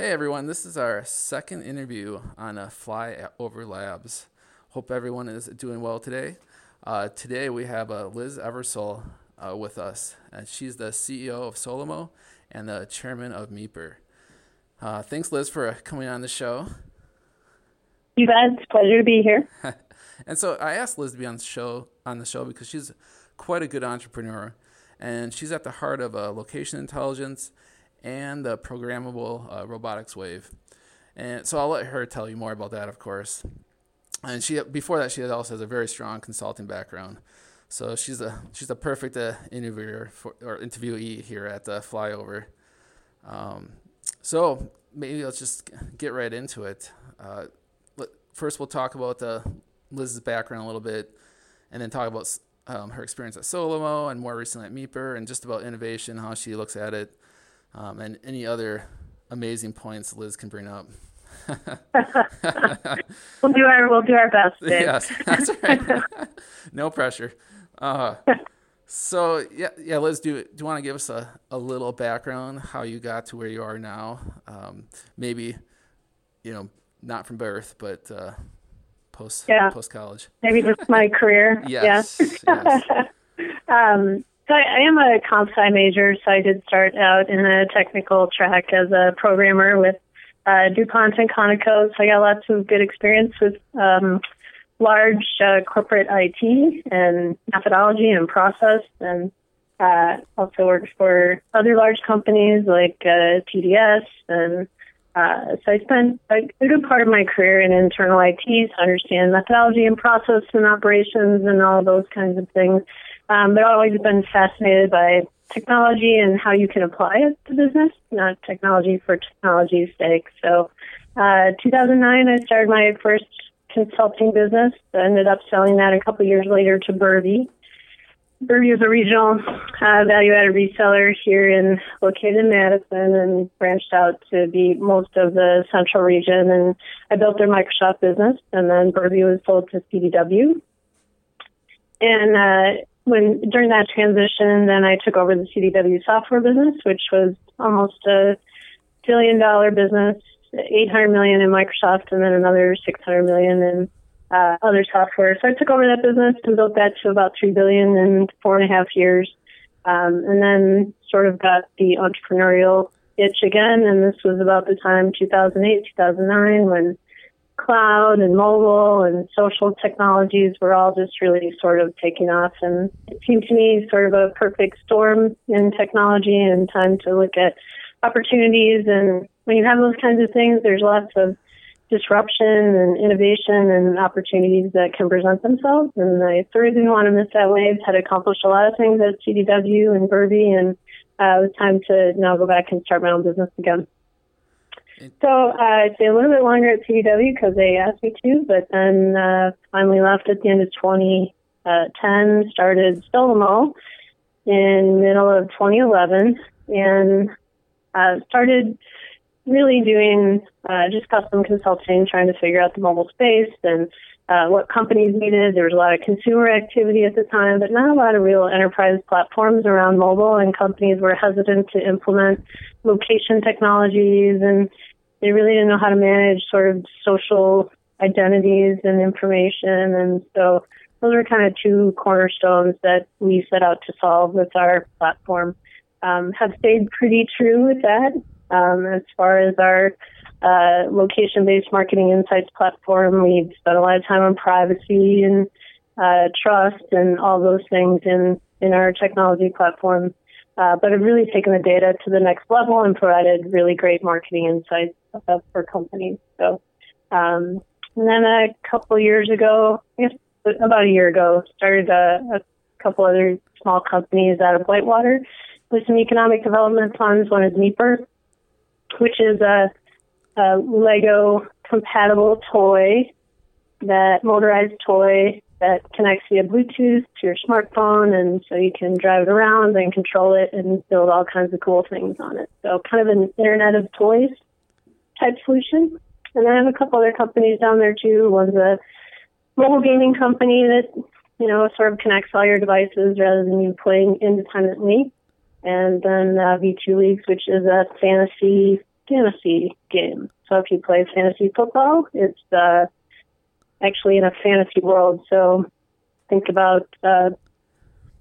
Hey everyone, this is our second interview on uh, Fly Over Labs. Hope everyone is doing well today. Uh, today we have uh, Liz Eversoll uh, with us, and she's the CEO of Solomo and the chairman of Meeper. Uh, thanks, Liz, for coming on the show. You bet. It's a pleasure to be here. and so I asked Liz to be on the show on the show because she's quite a good entrepreneur, and she's at the heart of uh, location intelligence and the programmable uh, robotics wave. And so I'll let her tell you more about that, of course. And she before that she also has a very strong consulting background. So she's a she's a perfect uh, interviewer for, or interviewee here at the Flyover. Um, so maybe let's just get right into it. Uh, first, we'll talk about the Liz's background a little bit, and then talk about um, her experience at Solomo and more recently at Meeper, and just about innovation, how she looks at it, um, and any other amazing points Liz can bring up. we'll do our we'll do our best. Yes, that's right. no pressure. Uh, so yeah, yeah. Liz, do it do you want to give us a, a little background how you got to where you are now? Um, maybe, you know, not from birth, but uh, post yeah. post college. Maybe just my career. yes. Yeah. yes. um, so I, I am a comp sci major, so I did start out in a technical track as a programmer with uh, DuPont and Conoco. So I got lots of good experience with um, large uh, corporate IT and methodology and process, and uh, also worked for other large companies like uh, TDS. And uh, so I spent a, a good part of my career in internal IT to understand methodology and process and operations and all those kinds of things. Um, but I've always been fascinated by technology and how you can apply it to business, not technology for technology's sake. So, uh, 2009, I started my first consulting business. I ended up selling that a couple years later to Berbee. Berbee is a regional uh, value-added reseller here in located in Madison and branched out to be most of the central region. And I built their Microsoft business, and then Berbee was sold to CDW. And uh, when during that transition, then I took over the CDW software business, which was almost a billion dollar business, 800 million in Microsoft, and then another 600 million in uh, other software. So I took over that business and built that to about three billion in four and a half years, um, and then sort of got the entrepreneurial itch again. And this was about the time 2008, 2009 when cloud and mobile and social technologies were all just really sort of taking off. And it seemed to me sort of a perfect storm in technology and time to look at opportunities. And when you have those kinds of things, there's lots of disruption and innovation and opportunities that can present themselves. And I certainly didn't want to miss that wave. Had accomplished a lot of things at CDW and Berbee, and uh, it was time to now go back and start my own business again. So uh, I stayed a little bit longer at CDW because they asked me to, but then uh, finally left at the end of 2010. Started Solomo in middle of 2011, and uh, started really doing uh, just custom consulting, trying to figure out the mobile space and uh, what companies needed. There was a lot of consumer activity at the time, but not a lot of real enterprise platforms around mobile, and companies were hesitant to implement location technologies and they really didn't know how to manage sort of social identities and information. And so those are kind of two cornerstones that we set out to solve with our platform. Um, have stayed pretty true with that um, as far as our uh, location-based marketing insights platform. We've spent a lot of time on privacy and uh, trust and all those things in in our technology platform. Uh, but have really taken the data to the next level and provided really great marketing insights for companies. So, um, and then a couple years ago, I guess about a year ago, started a, a couple other small companies out of Whitewater with some economic development funds. One is Meeper, which is a, a Lego compatible toy, that motorized toy that connects via Bluetooth to your smartphone, and so you can drive it around and control it and build all kinds of cool things on it. So, kind of an Internet of Toys type solution. And I have a couple other companies down there too. One's a mobile gaming company that you know sort of connects all your devices rather than you playing independently. And then uh, V2 Leagues, which is a fantasy fantasy game. So if you play fantasy football, it's uh, actually in a fantasy world. So think about uh,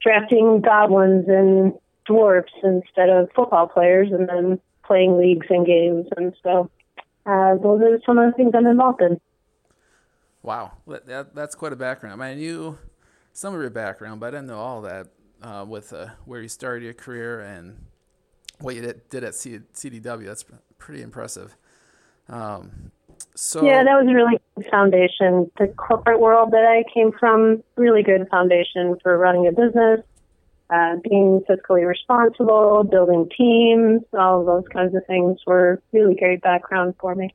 drafting goblins and dwarfs instead of football players, and then playing leagues and games. And so uh, those are some of the things I'm involved in. Wow, that, that's quite a background. I knew some of your background, but I didn't know all that uh, with uh, where you started your career and what you did, did at C- CDW. That's pretty impressive. Um, so yeah, that was a really good foundation. The corporate world that I came from, really good foundation for running a business, uh, being fiscally responsible, building teams, all of those kinds of things were really great background for me.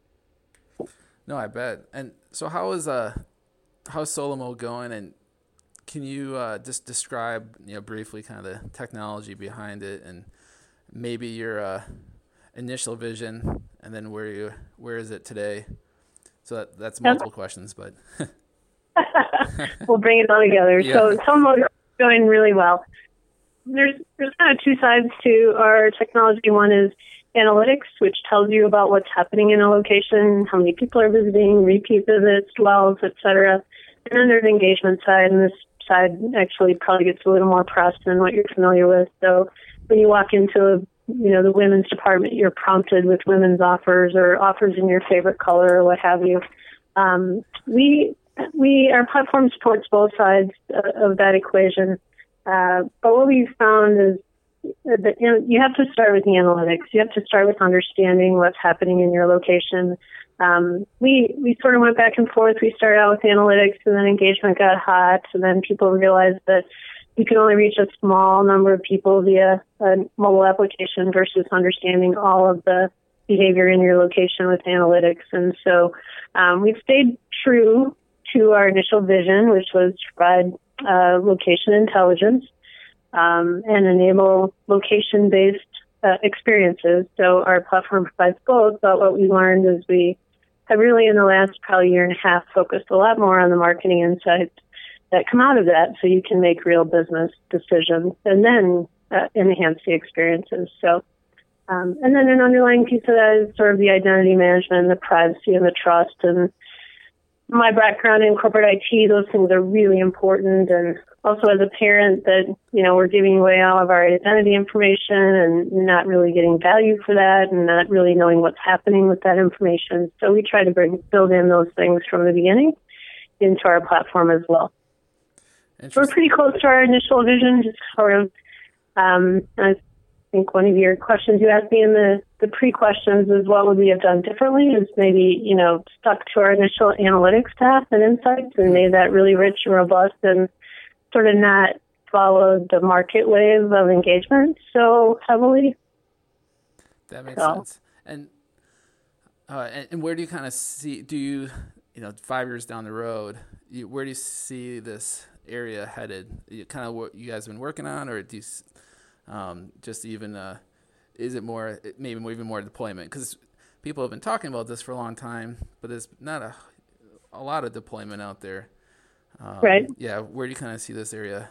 No, I bet. And so, how is uh, how's Solomo going? And can you uh, just describe, you know, briefly, kind of the technology behind it, and maybe your uh, initial vision, and then where you where is it today? So that, that's multiple questions, but we'll bring it all together. Yeah. So Solomo is going really well. There's there's kind of two sides to our technology. One is analytics, which tells you about what's happening in a location, how many people are visiting, repeat visits, dwells, etc. And then there's engagement side, and this side actually probably gets a little more press than what you're familiar with. So when you walk into you know the women's department, you're prompted with women's offers or offers in your favorite color or what have you. Um, we we our platform supports both sides of that equation, uh, but what we found is that you, know, you have to start with the analytics. You have to start with understanding what's happening in your location. Um, we we sort of went back and forth. We started out with analytics, and then engagement got hot, and then people realized that you can only reach a small number of people via a mobile application versus understanding all of the behavior in your location with analytics. And so um, we've stayed true to our initial vision, which was to provide uh, location intelligence um, and enable location based uh, experiences. So our platform provides both, but what we learned is we have really in the last probably year and a half focused a lot more on the marketing insights that come out of that so you can make real business decisions and then uh, enhance the experiences. So, um, and then an underlying piece of that is sort of the identity management, the privacy and the trust and my background in corporate IT, those things are really important. And also as a parent that, you know, we're giving away all of our identity information and not really getting value for that and not really knowing what's happening with that information. So we try to bring, build in those things from the beginning into our platform as well. We're pretty close to our initial vision, just sort of, um, I think one of your questions you asked me in the, the pre-questions is what would we have done differently is maybe, you know, stuck to our initial analytics path and insights and made that really rich and robust and sort of not followed the market wave of engagement so heavily. That makes so. sense. And, uh, and, and where do you kind of see, do you, you know, five years down the road, you, where do you see this area headed? You, Kind of what you guys have been working on, or do you um, just even uh, is it more maybe even more deployment? Because people have been talking about this for a long time, but there's not a a lot of deployment out there. Um, right. Yeah. Where do you kind of see this area?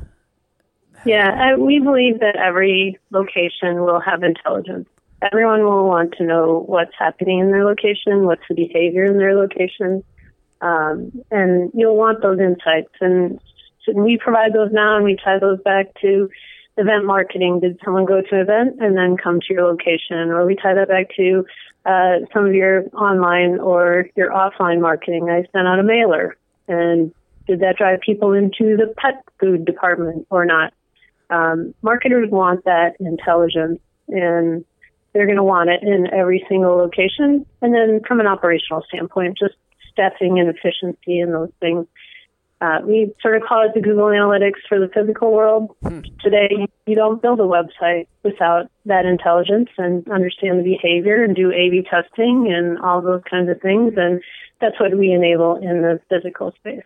Yeah, we believe that every location will have intelligence. Everyone will want to know what's happening in their location, what's the behavior in their location, um, and you'll want those insights. And we provide those now, and we tie those back to event marketing. Did someone go to an event and then come to your location? Or we tie that back to uh, some of your online or your offline marketing. I sent out a mailer, and did that drive people into the pet food department or not? Um, marketers want that intelligence, and they're going to want it in every single location. And then from an operational standpoint, just staffing and efficiency and those things uh, we sort of call it the Google Analytics for the physical world. Hmm. Today, you don't build a website without that intelligence and understand the behavior and do A/B testing and all those kinds of things. And that's what we enable in the physical space.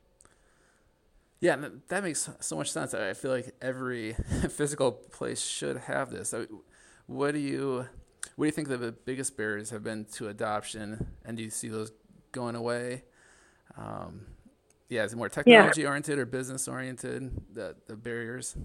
Yeah, that makes so much sense. I feel like every physical place should have this. What do you, what do you think the biggest barriers have been to adoption, and do you see those going away? Um, yeah, is it more technology yeah. oriented or business oriented? The the barriers.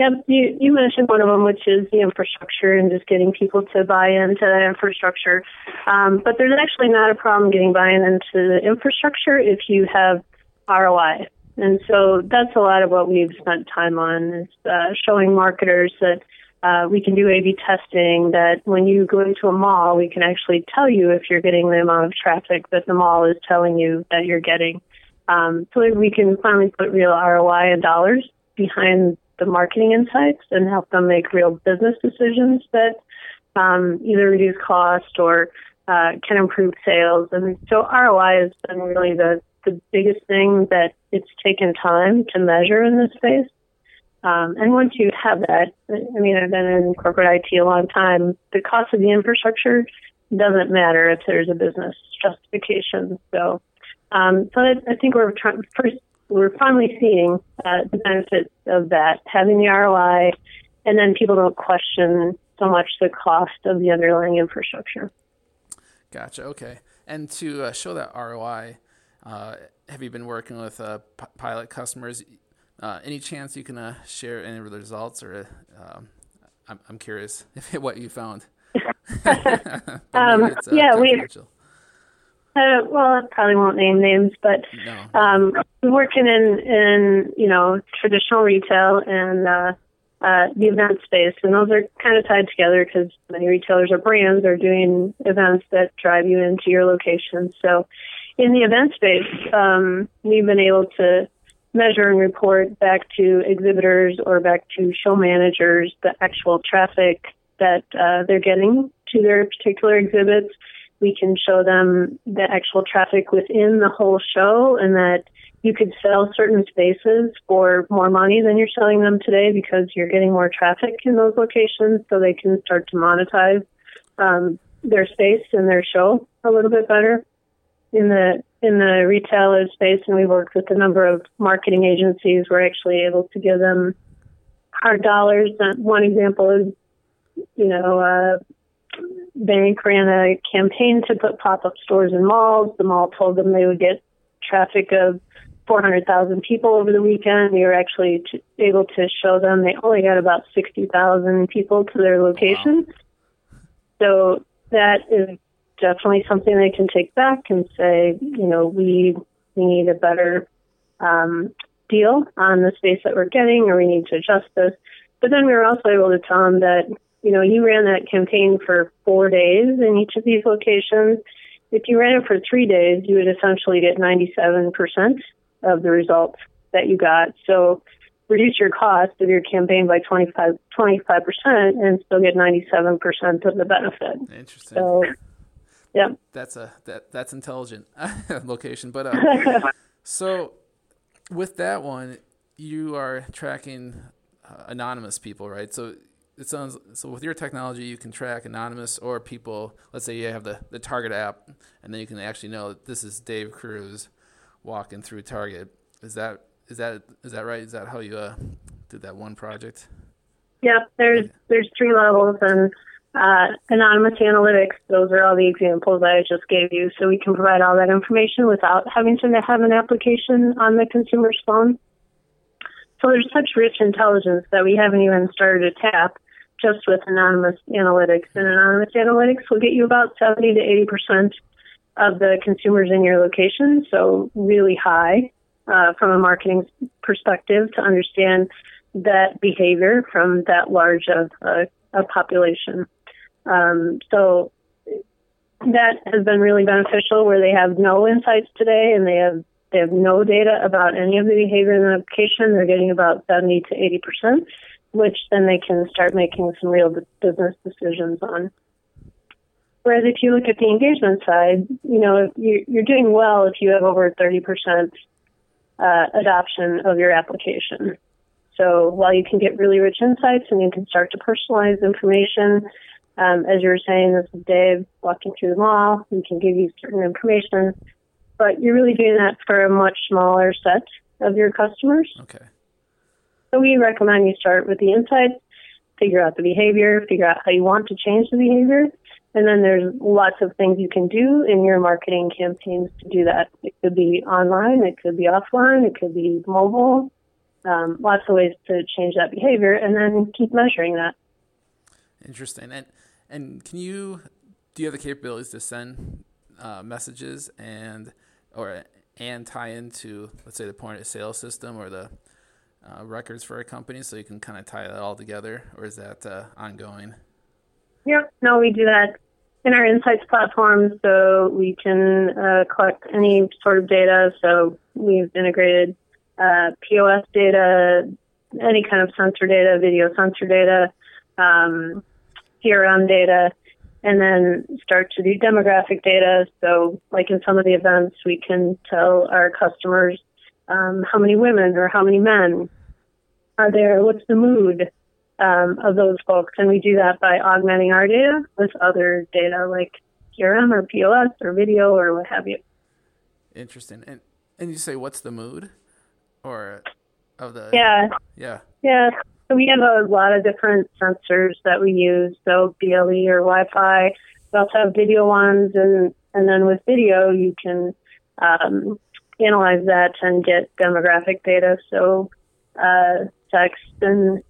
Yep, you, you mentioned one of them, which is the infrastructure and just getting people to buy into that infrastructure. Um, but there's actually not a problem getting buy-in into the infrastructure if you have ROI. And so that's a lot of what we've spent time on is uh, showing marketers that uh, we can do A/B testing. That when you go into a mall, we can actually tell you if you're getting the amount of traffic that the mall is telling you that you're getting. Um, so we can finally put real ROI and dollars behind the marketing insights and help them make real business decisions that um, either reduce cost or uh, can improve sales. And so ROI has been really the, the biggest thing that it's taken time to measure in this space. Um, and once you have that, I mean, I've been in corporate IT a long time. The cost of the infrastructure doesn't matter if there's a business justification. So, um, so I, I think we're trying first we're finally seeing uh, the benefits of that, having the ROI, and then people don't question so much the cost of the underlying infrastructure. Gotcha. Okay. And to uh, show that ROI, uh, have you been working with uh, p- pilot customers? Uh, any chance you can uh, share any of the results, or um, I'm, I'm curious what you found. um, yeah, we uh, well, I probably won't name names, but no. um, working in in you know traditional retail and uh, uh, the event space, and those are kind of tied together because many retailers or brands are doing events that drive you into your location. So, in the event space, um, we've been able to measure and report back to exhibitors or back to show managers the actual traffic that uh, they're getting to their particular exhibits we can show them the actual traffic within the whole show and that you could sell certain spaces for more money than you're selling them today because you're getting more traffic in those locations so they can start to monetize um, their space and their show a little bit better. In the in the retailer space and we worked with a number of marketing agencies we're actually able to give them hard dollars. One example is you know uh, bank ran a campaign to put pop-up stores in malls. The mall told them they would get traffic of 400,000 people over the weekend. We were actually t- able to show them they only got about 60,000 people to their locations. Wow. So that is definitely something they can take back and say, you know, we we need a better um, deal on the space that we're getting, or we need to adjust this. But then we were also able to tell them that you know, you ran that campaign for four days in each of these locations. If you ran it for three days, you would essentially get 97% of the results that you got. So reduce your cost of your campaign by 25, 25% and still get 97% of the benefit. Interesting. So, yeah. That's a, that, that's intelligent location. But, uh, so with that one, you are tracking uh, anonymous people, right? So it sounds so with your technology you can track anonymous or people. Let's say you have the, the target app and then you can actually know that this is dave cruz walking through target. Is that is that is that right? Is that how you uh, did that one project? Yeah there's okay. there's three levels and uh, anonymous analytics those are all the examples i just gave you. So we can provide all that information without having to have an application on the consumer's phone. So there's such rich intelligence that we haven't even started to tap just with anonymous analytics. And anonymous analytics will get you about 70 to 80 percent of the consumers in your location, so really high uh, from a marketing perspective to understand that behavior from that large of a, a population. Um, so that has been really beneficial where they have no insights today and they have they have no data about any of the behavior in the application. They're getting about 70 to 80 percent which then they can start making some real business decisions on. Whereas if you look at the engagement side, you know, you're doing well if you have over 30% uh, adoption of your application. So while you can get really rich insights and you can start to personalize information, um, as you were saying, this is Dave walking through the mall. We can give you certain information, but you're really doing that for a much smaller set of your customers. Okay. So we recommend you start with the insights, figure out the behavior, figure out how you want to change the behavior, and then there's lots of things you can do in your marketing campaigns to do that. It could be online, it could be offline, it could be mobile. um, lots of ways to change that behavior, and then keep measuring that. Interesting. And and can you do you have the capabilities to send uh, messages and or and tie into let's say the point of sale system or the uh, records for a company, so you can kind of tie that all together, or is that uh, ongoing? Yeah, no, we do that in our insights platform, so we can uh, collect any sort of data. So we've integrated uh, POS data, any kind of sensor data, video sensor data, um, CRM data, and then start to do demographic data. So, like in some of the events, we can tell our customers um, how many women or how many men are there, what's the mood um, of those folks, and we do that by augmenting our data with other data like CRM or POS or video or what have you. Interesting. And and you say what's the mood, or of the yeah yeah yeah. So we have a lot of different sensors that we use. So BLE or Wi-Fi. We also have video ones, and and then with video you can um, analyze that and get demographic data. So uh, text and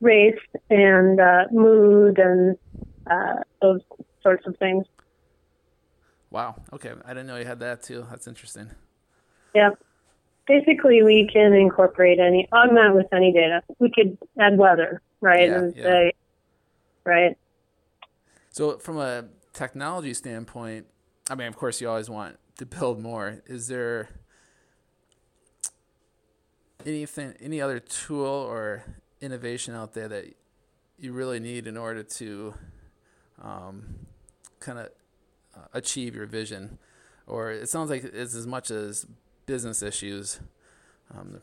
race and uh, mood and uh, those sorts of things. Wow. Okay. I didn't know you had that too. That's interesting. Yeah. Basically, we can incorporate any, augment with any data. We could add weather, right? Yeah, and yeah. say, right? So, from a technology standpoint, I mean, of course, you always want to build more. Is there anything, any other tool or innovation out there that you really need in order to um, kind of uh, achieve your vision? Or it sounds like it's as much as business issues um,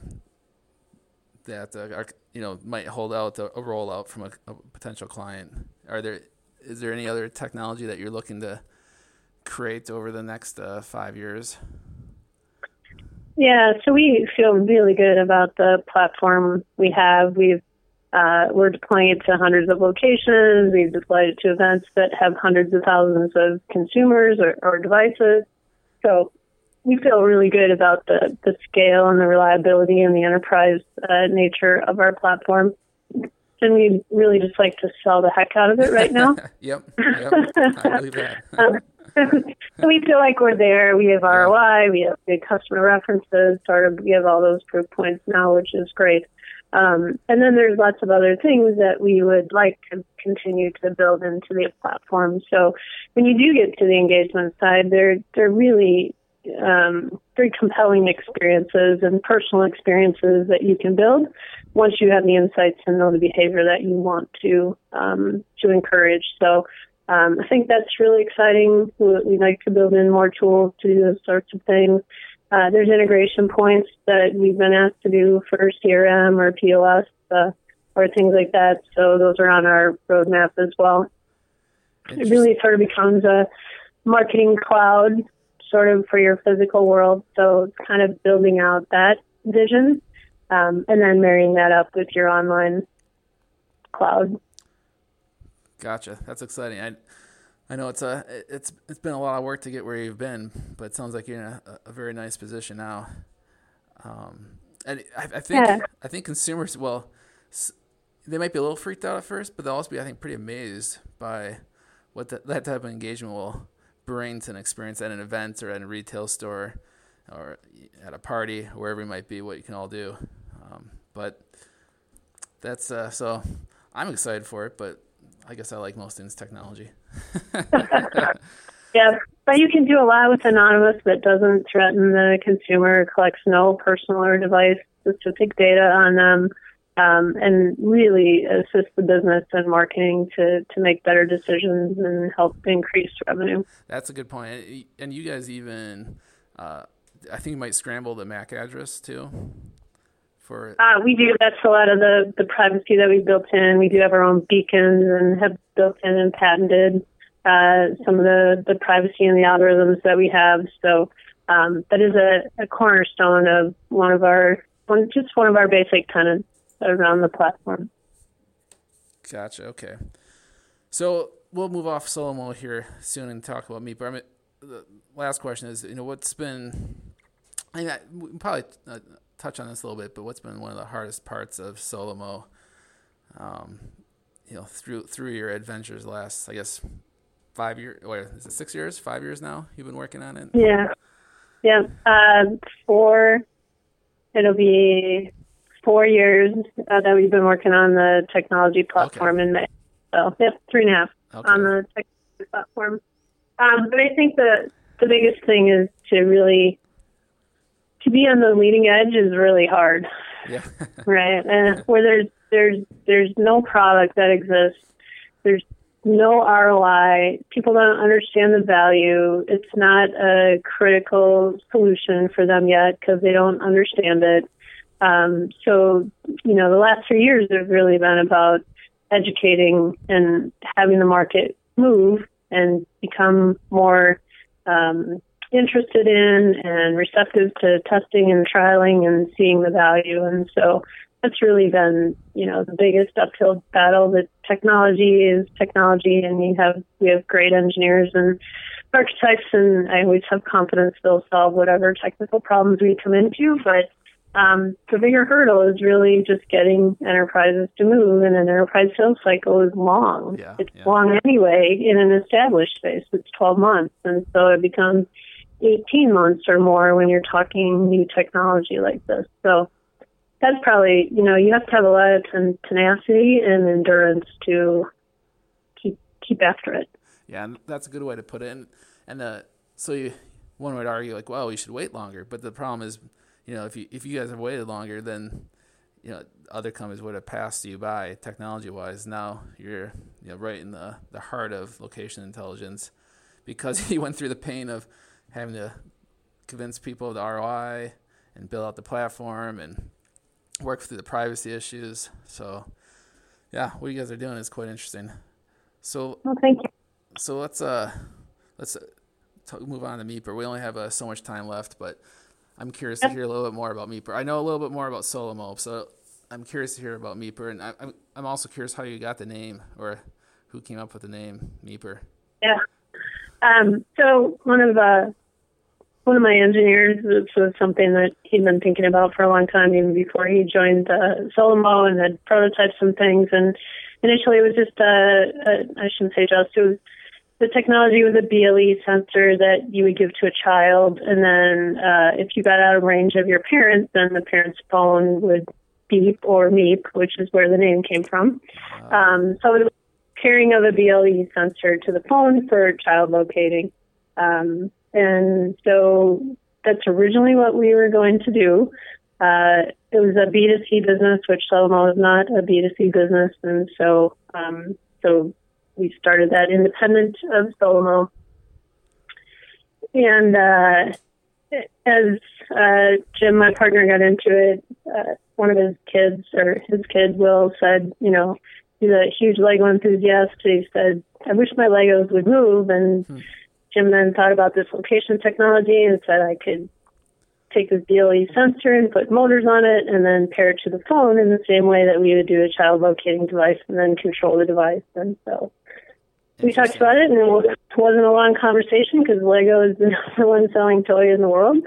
that uh, are, you know might hold out a, a rollout from a, a potential client. Are there is there any other technology that you're looking to create over the next uh, five years? Yeah, so we feel really good about the platform we have. We've uh, we're deploying it to hundreds of locations. We've deployed it to events that have hundreds of thousands of consumers or, or devices. So we feel really good about the, the scale and the reliability and the enterprise uh, nature of our platform. And we really just like to sell the heck out of it right now. yep, yep, I believe that. um, so we feel like we're there. We have ROI. We have good customer references. Sort of, we have all those proof points now, which is great. Um, and then there's lots of other things that we would like to continue to build into the platform. So when you do get to the engagement side, they're they're really um, very compelling experiences and personal experiences that you can build once you have the insights and know the behavior that you want to um, to encourage. So um, I think that's really exciting. We, we like to build in more tools to do those sorts of things. Uh, there's integration points that we've been asked to do for CRM or POS uh, or things like that. So those are on our roadmap as well. It really sort of becomes a marketing cloud sort of for your physical world. So it's kind of building out that vision um, and then marrying that up with your online cloud. Gotcha. That's exciting. I I know it's a it's it's been a lot of work to get where you've been, but it sounds like you're in a, a very nice position now. Um, and I, I think Yeah. I think consumers well, they might be a little freaked out at first, but they'll also be I think pretty amazed by what the, that type of engagement will bring to an experience at an event or at a retail store or at a party, wherever it might be. What you can all do, um, but that's uh, so I'm excited for it, but I guess I like most things technology. Yeah, but you can do a lot with Anonymous that doesn't threaten the consumer, collects no personal or device specific data on them, um, and really assist the business and marketing to, to make better decisions and help increase revenue. That's a good point. And you guys even, uh, I think you might scramble the MAC address too. For Uh, we do. That's a lot of the, the privacy that we built in. We do have our own beacons and have built in and patented uh, some of the, the privacy and the algorithms that we have. So um, that is a, a cornerstone of one of our one just one of our basic tenets around the platform. Gotcha. Okay. So we'll move off Solomo here soon and talk about me. But I mean, the last question is, you know, what's been, I mean, I, probably uh, touch on this a little bit, but what's been one of the hardest parts of Solomo, um, you know, through through your adventures last, I guess, five years, or is it six years, five years now? You've been working on it. Yeah, yeah. Uh, four. It'll be four years uh, that we've been working on the technology platform okay. in May. So, yep, three and a half okay. on the technology platform. Um, but I think the the biggest thing is to really to be on the leading edge is really hard. Yeah. right. And where there's there's there's no product that exists. There's no ROI. People don't understand the value. It's not a critical solution for them yet because they don't understand it. Um, so, you know, the last three years have really been about educating and having the market move and become more um, interested in and receptive to testing and trialing and seeing the value. And so that's really been, you know, the biggest uphill battle. The technology is technology, and we have we have great engineers and architects, and I always have confidence they'll solve whatever technical problems we come into. But um, the bigger hurdle is really just getting enterprises to move, and an enterprise sales cycle is long. Yeah, it's yeah. long anyway in an established space. It's 12 months, and so it becomes 18 months or more when you're talking new technology like this. So that's probably, you know, you have to have a lot of tenacity and endurance to keep keep after it. Yeah, and that's a good way to put it. And, and uh, so you, one would argue like, well, we should wait longer. But the problem is, you know, if you if you guys have waited longer, then you know other companies would have passed you by technology wise. Now you're you know right in the the heart of location intelligence because you went through the pain of having to convince people of the ROI and build out the platform and work through the privacy issues. So, yeah, what you guys are doing is quite interesting. So, well, thank you. So let's uh, let's uh, move on to Meeper. We only have uh, so much time left, but I'm curious to hear a little bit more about Meeper. I know a little bit more about Solomo, so I'm curious to hear about Meeper, and I, I'm I'm also curious how you got the name or who came up with the name Meeper. Yeah. Um, so one of uh, one of my engineers, this was something that he'd been thinking about for a long time, even before he joined uh, Solomo and had prototyped some things. And initially, it was just uh, uh, I shouldn't say just it was the technology was a BLE sensor that you would give to a child, and then uh, if you got out of range of your parents, then the parent's phone would beep or meep, which is where the name came from. Um, so it was pairing of a BLE sensor to the phone for child locating. Um, and so that's originally what we were going to do. Uh, it was a B2C business, which Solomo is not a B2C business. And so, um, so we started that independent of Solomo. And, uh, as, uh, Jim, my partner, got into it, uh, one of his kids or his kid, Will, said, you know, he's a huge Lego enthusiast. He said, I wish my Legos would move. And hmm. Jim then thought about this location technology and said I could take this BLE sensor and put motors on it and then pair it to the phone in the same way that we would do a child locating device and then control the device. And so we talked about it and it wasn't a long conversation because Lego is the number one selling toy in the world.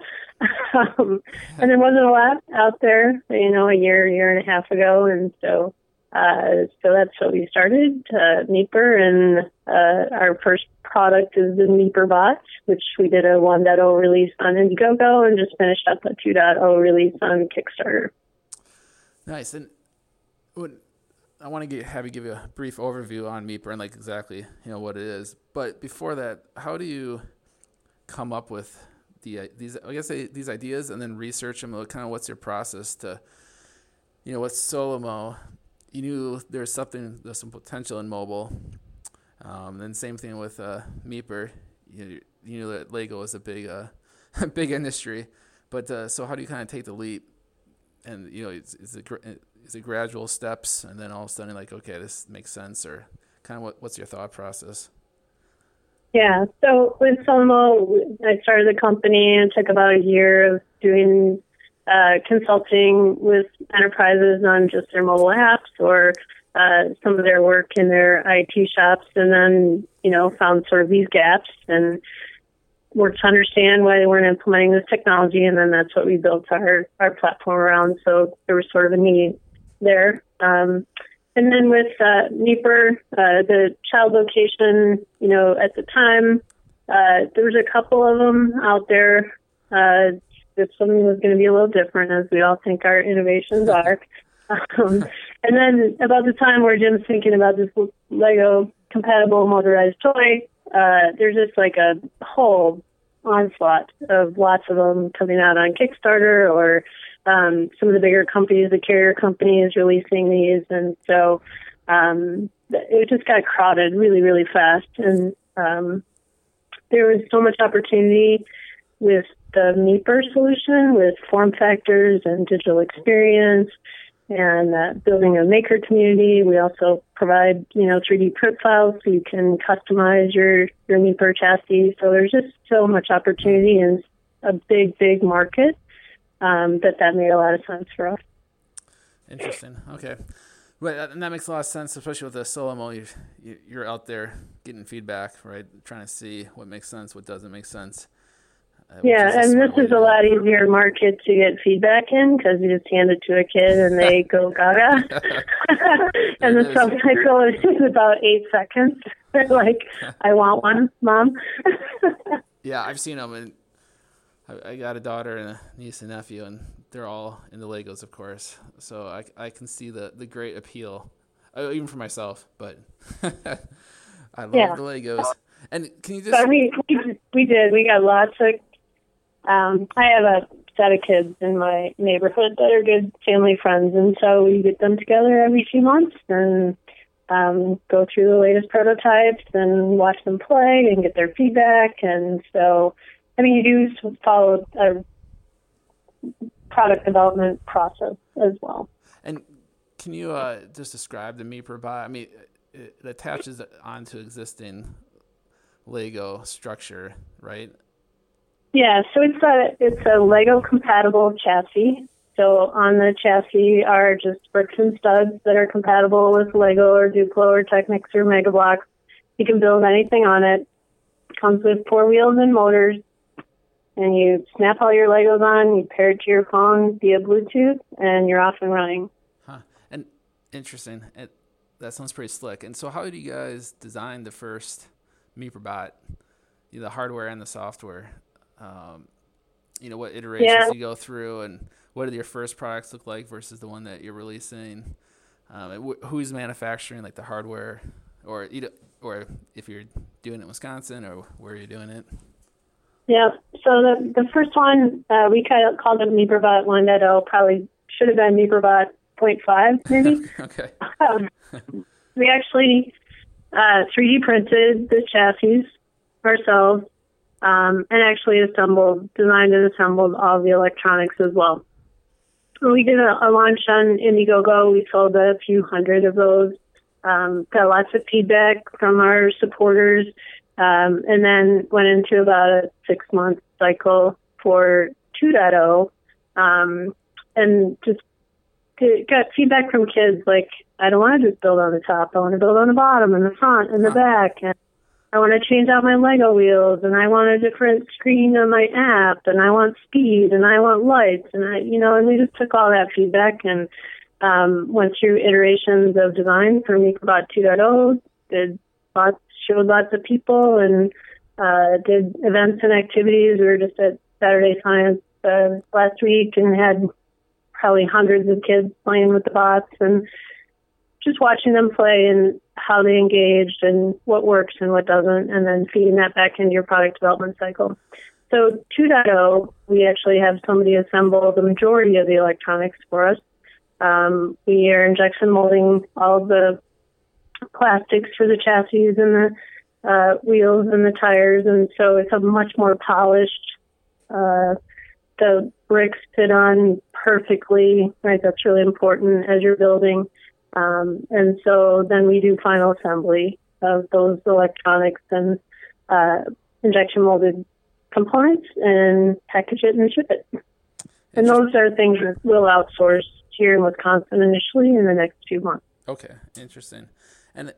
um, and there wasn't a lot out there, you know, a year, year and a half ago. And so uh, so that's what we started, uh, Meeper, and uh, our first product is the Meeper Bot, which we did a 1.0 release on Indiegogo and just finished up a 2.0 release on Kickstarter. Nice. And I want to get, have you give you a brief overview on Meeper and like exactly you know what it is. But before that, how do you come up with the these I guess these ideas and then research them? Kind of what's your process to you know with Solomo you knew there was something, there's some potential in mobile. Um, then same thing with uh, Meeper. You, you knew that Lego was a big, uh, big industry. But uh, so how do you kind of take the leap? And you know, is, is it is it gradual steps, and then all of a sudden, like, okay, this makes sense, or kind of what, what's your thought process? Yeah. So with Solomo, I started the company and took about a year of doing uh, consulting with enterprises on just their mobile apps or uh, some of their work in their IT shops, and then you know found sort of these gaps and worked to understand why they weren't implementing this technology, and then that's what we built our our platform around. So there was sort of a need there. Um, and then with uh, Meeper, uh, the child location, you know, at the time, uh, there was a couple of them out there. Uh, if something was going to be a little different, as we all think our innovations are. Um, and then about the time where Jim's thinking about this Lego compatible motorized toy, uh, there's just like a whole onslaught of lots of them coming out on Kickstarter or um, some of the bigger companies, the carrier companies releasing these. And so um, it just got crowded really, really fast. And um, there was so much opportunity with the Meeper solution with form factors and digital experience and uh, building a maker community. We also provide, you know, 3D print files so you can customize your, your Meeper chassis. So there's just so much opportunity and a big, big market um, that that made a lot of sense for us. Interesting. Okay. But and that makes a lot of sense, especially with the Solomo. You, you're out there getting feedback, right? Trying to see what makes sense, what doesn't make sense. Yeah, and this is a lot easier market to get feedback in because you just hand it to a kid and they go gaga. and the subtitle is about eight seconds. They're like, I want one, mom. yeah, I've seen them. And I, I got a daughter and a niece and nephew, and they're all into Legos, of course. So I, I can see the, the great appeal, uh, even for myself. But I love yeah. the Legos. And can you just? But we, we we did. We got lots of um, I have a set of kids in my neighborhood that are good family friends, and so we get them together every few months and um, go through the latest prototypes and watch them play and get their feedback. And so, I mean, you do follow a product development process as well. And can you uh, just describe the MeePer bot? I mean, it attaches onto existing Lego structure, right? Yeah, so it's a it's a Lego compatible chassis. So on the chassis are just bricks and studs that are compatible with Lego or Duplo or Technics or Mega Bloks. You can build anything on it. Comes with four wheels and motors, and you snap all your Legos on. You pair it to your phone via Bluetooth, and you're off and running. Huh. And interesting. It, that sounds pretty slick. And so, how did you guys design the first MeePerbot, the hardware and the software? Um, you know what iterations yeah. you go through and what do your first products look like versus the one that you're releasing? Um, who's manufacturing like the hardware or you know, or if you're doing it in Wisconsin or where you're doing it? Yeah. So the the first one uh, we kind of called it MeePerbot 1.0 probably should have been MeePerbot 0.5 maybe. Okay. Um, we actually uh, 3D printed the chassis ourselves um, and actually assembled, designed and assembled all the electronics as well. We did a, a launch on Indiegogo. We sold a few hundred of those. Um, got lots of feedback from our supporters, um, and then went into about a six month cycle for 2.0, um, and just got feedback from kids like, I don't want to just build on the top. I want to build on the bottom and the front and the back. And I want to change out my Lego wheels and I want a different screen on my app and I want speed and I want lights and I you know and we just took all that feedback and um, went through iterations of design for MeePerbot 2.0 did lots showed lots of people and uh, did events and activities. We were just at Saturday Science uh, last week and had probably hundreds of kids playing with the bots and just watching them play and how they engaged and what works and what doesn't, and then feeding that back into your product development cycle. So 2.0, we actually have somebody assemble the majority of the electronics for us. Um, we are injection molding all the plastics for the chassis and the uh, wheels and the tires, and so it's a much more polished. Uh, the bricks fit on perfectly, right? That's really important as you're building. Um, and so then we do final assembly of those electronics and uh, injection molded components and package it and ship it. And those are things that we'll outsource here in Wisconsin initially in the next few months. Okay, interesting. And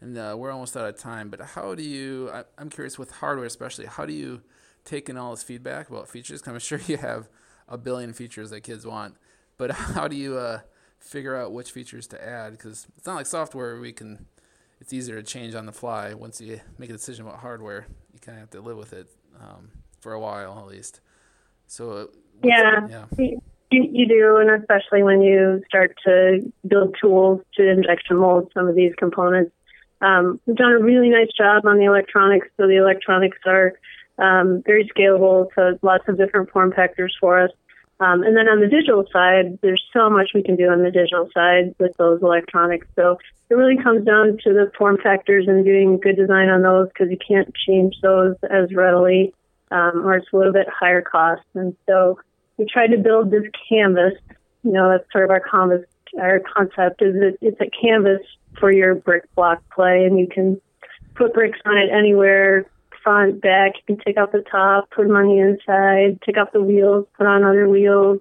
and uh, we're almost out of time. But how do you? I, I'm curious with hardware, especially. How do you take in all this feedback about features? Cause I'm sure you have a billion features that kids want, but how do you uh, figure out which features to add? Because it's not like software we can. It's easier to change on the fly. Once you make a decision about hardware, you kind of have to live with it um, for a while at least. So uh, yeah, yeah. You, you do, and especially when you start to build tools to injection mold some of these components. Um, we've done a really nice job on the electronics, so the electronics are um, very scalable, so lots of different form factors for us. Um, and then on the digital side, there's so much we can do on the digital side with those electronics. So it really comes down to the form factors and doing good design on those because you can't change those as readily, um, or it's a little bit higher cost. And so we tried to build this canvas. You know, that's sort of our canvas. Our concept is that it's a canvas for your brick block play, and you can put bricks on it anywhere, front, back. You can take out the top, put them on the inside, take off the wheels, put on other wheels.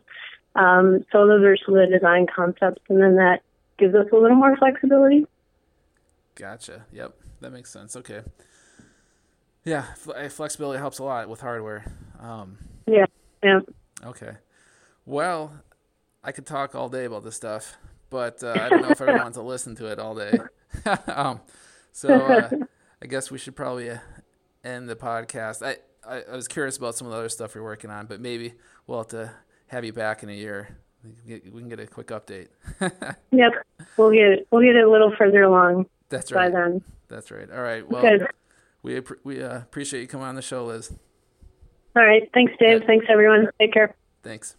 Um, so those are some of the design concepts, and then that gives us a little more flexibility. Gotcha. Yep, that makes sense. Okay. Yeah, flexibility helps a lot with hardware. Um, yeah. Yeah. Okay. Well, I could talk all day about this stuff, but uh, I don't know if everyone wants to listen to it all day. um, so uh, I guess we should probably uh, end the podcast. I, I, I was curious about some of the other stuff you're working on, but maybe we'll have to have you back in a year. We can get a quick update. yep, we'll get we'll get a little further along. That's right. By then. That's right. All right. Well, Good. we we uh, appreciate you coming on the show, Liz. All right. Thanks, Dave. Thanks, everyone. Take care. Thanks.